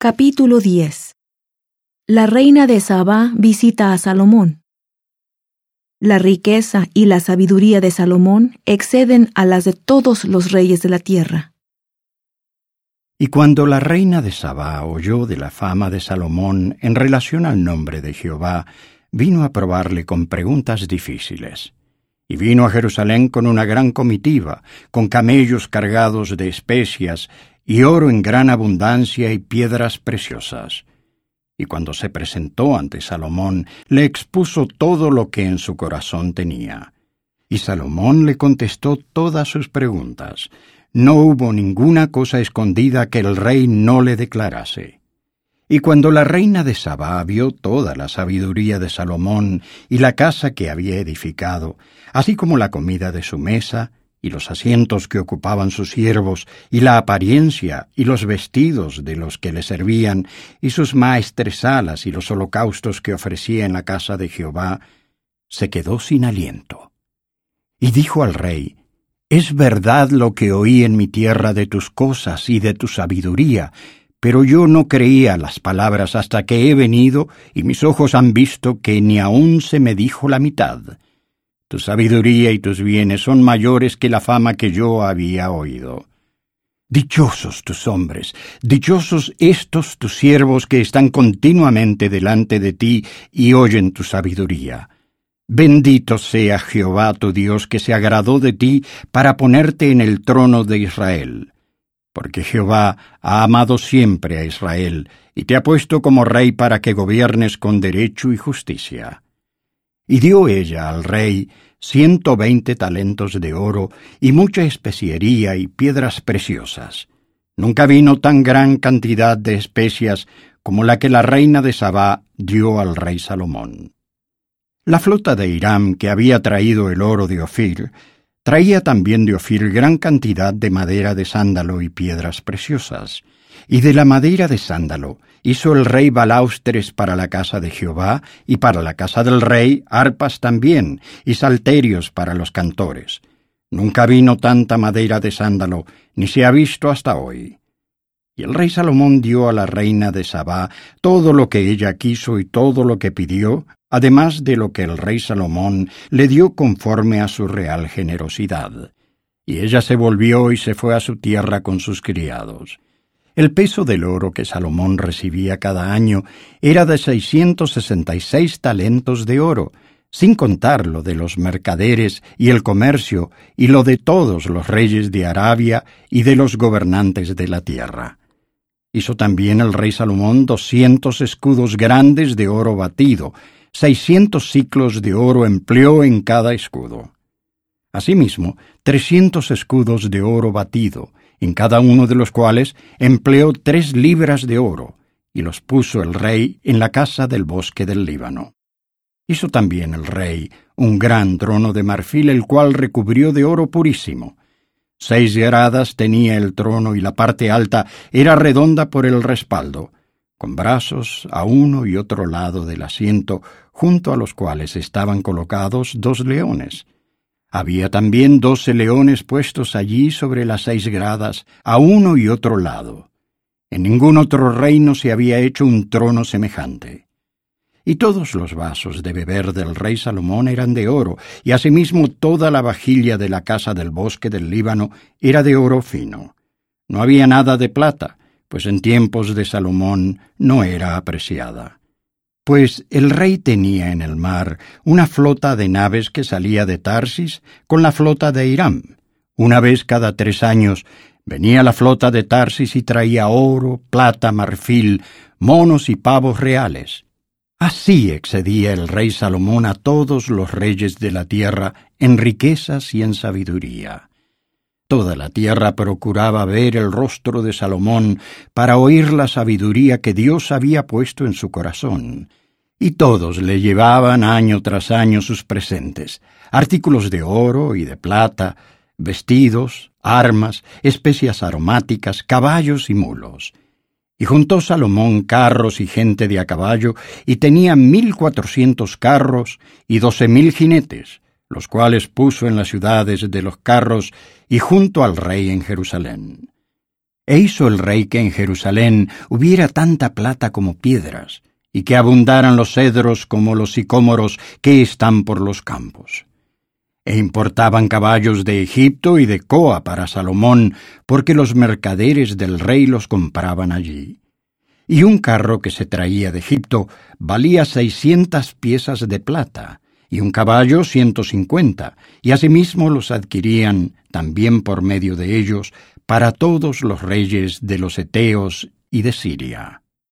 Capítulo 10 La reina de Sabá visita a Salomón. La riqueza y la sabiduría de Salomón exceden a las de todos los reyes de la tierra. Y cuando la reina de Sabá oyó de la fama de Salomón en relación al nombre de Jehová, vino a probarle con preguntas difíciles. Y vino a Jerusalén con una gran comitiva, con camellos cargados de especias, y oro en gran abundancia y piedras preciosas. Y cuando se presentó ante Salomón, le expuso todo lo que en su corazón tenía. Y Salomón le contestó todas sus preguntas. No hubo ninguna cosa escondida que el rey no le declarase. Y cuando la reina de Sabá vio toda la sabiduría de Salomón y la casa que había edificado, así como la comida de su mesa, y los asientos que ocupaban sus siervos, y la apariencia y los vestidos de los que le servían, y sus maestresalas y los holocaustos que ofrecía en la casa de Jehová, se quedó sin aliento. Y dijo al rey, Es verdad lo que oí en mi tierra de tus cosas y de tu sabiduría, pero yo no creía las palabras hasta que he venido y mis ojos han visto que ni aun se me dijo la mitad. Tu sabiduría y tus bienes son mayores que la fama que yo había oído. Dichosos tus hombres, dichosos estos tus siervos que están continuamente delante de ti y oyen tu sabiduría. Bendito sea Jehová tu Dios que se agradó de ti para ponerte en el trono de Israel. Porque Jehová ha amado siempre a Israel y te ha puesto como rey para que gobiernes con derecho y justicia. Y dio ella al rey ciento veinte talentos de oro y mucha especiería y piedras preciosas. Nunca vino tan gran cantidad de especias como la que la reina de Sabá dio al rey Salomón. La flota de Hiram que había traído el oro de Ofir traía también de Ofir gran cantidad de madera de sándalo y piedras preciosas, y de la madera de sándalo hizo el rey balaustres para la casa de Jehová, y para la casa del rey arpas también, y salterios para los cantores. Nunca vino tanta madera de sándalo, ni se ha visto hasta hoy. Y el rey Salomón dio a la reina de Sabá todo lo que ella quiso y todo lo que pidió, además de lo que el rey Salomón le dio conforme a su real generosidad. Y ella se volvió y se fue a su tierra con sus criados. El peso del oro que Salomón recibía cada año era de seiscientos sesenta y seis talentos de oro, sin contar lo de los mercaderes y el comercio y lo de todos los reyes de Arabia y de los gobernantes de la tierra. Hizo también el rey Salomón doscientos escudos grandes de oro batido, seiscientos ciclos de oro empleó en cada escudo. Asimismo, trescientos escudos de oro batido, en cada uno de los cuales empleó tres libras de oro, y los puso el rey en la casa del bosque del Líbano. Hizo también el rey un gran trono de marfil, el cual recubrió de oro purísimo. Seis gradas tenía el trono y la parte alta era redonda por el respaldo, con brazos a uno y otro lado del asiento, junto a los cuales estaban colocados dos leones. Había también doce leones puestos allí sobre las seis gradas, a uno y otro lado. En ningún otro reino se había hecho un trono semejante. Y todos los vasos de beber del rey Salomón eran de oro, y asimismo toda la vajilla de la casa del bosque del Líbano era de oro fino. No había nada de plata, pues en tiempos de Salomón no era apreciada pues el rey tenía en el mar una flota de naves que salía de Tarsis con la flota de Irán. Una vez cada tres años venía la flota de Tarsis y traía oro, plata, marfil, monos y pavos reales. Así excedía el rey Salomón a todos los reyes de la tierra en riquezas y en sabiduría. Toda la tierra procuraba ver el rostro de Salomón para oír la sabiduría que Dios había puesto en su corazón, y todos le llevaban año tras año sus presentes, artículos de oro y de plata, vestidos, armas, especias aromáticas, caballos y mulos. Y juntó Salomón carros y gente de a caballo, y tenía mil cuatrocientos carros y doce mil jinetes, los cuales puso en las ciudades de los carros y junto al rey en Jerusalén. E hizo el rey que en Jerusalén hubiera tanta plata como piedras, y que abundaran los cedros como los sicómoros que están por los campos. E importaban caballos de Egipto y de Coa para Salomón, porque los mercaderes del rey los compraban allí. Y un carro que se traía de Egipto valía seiscientas piezas de plata, y un caballo ciento cincuenta, y asimismo los adquirían también por medio de ellos para todos los reyes de los Eteos y de Siria.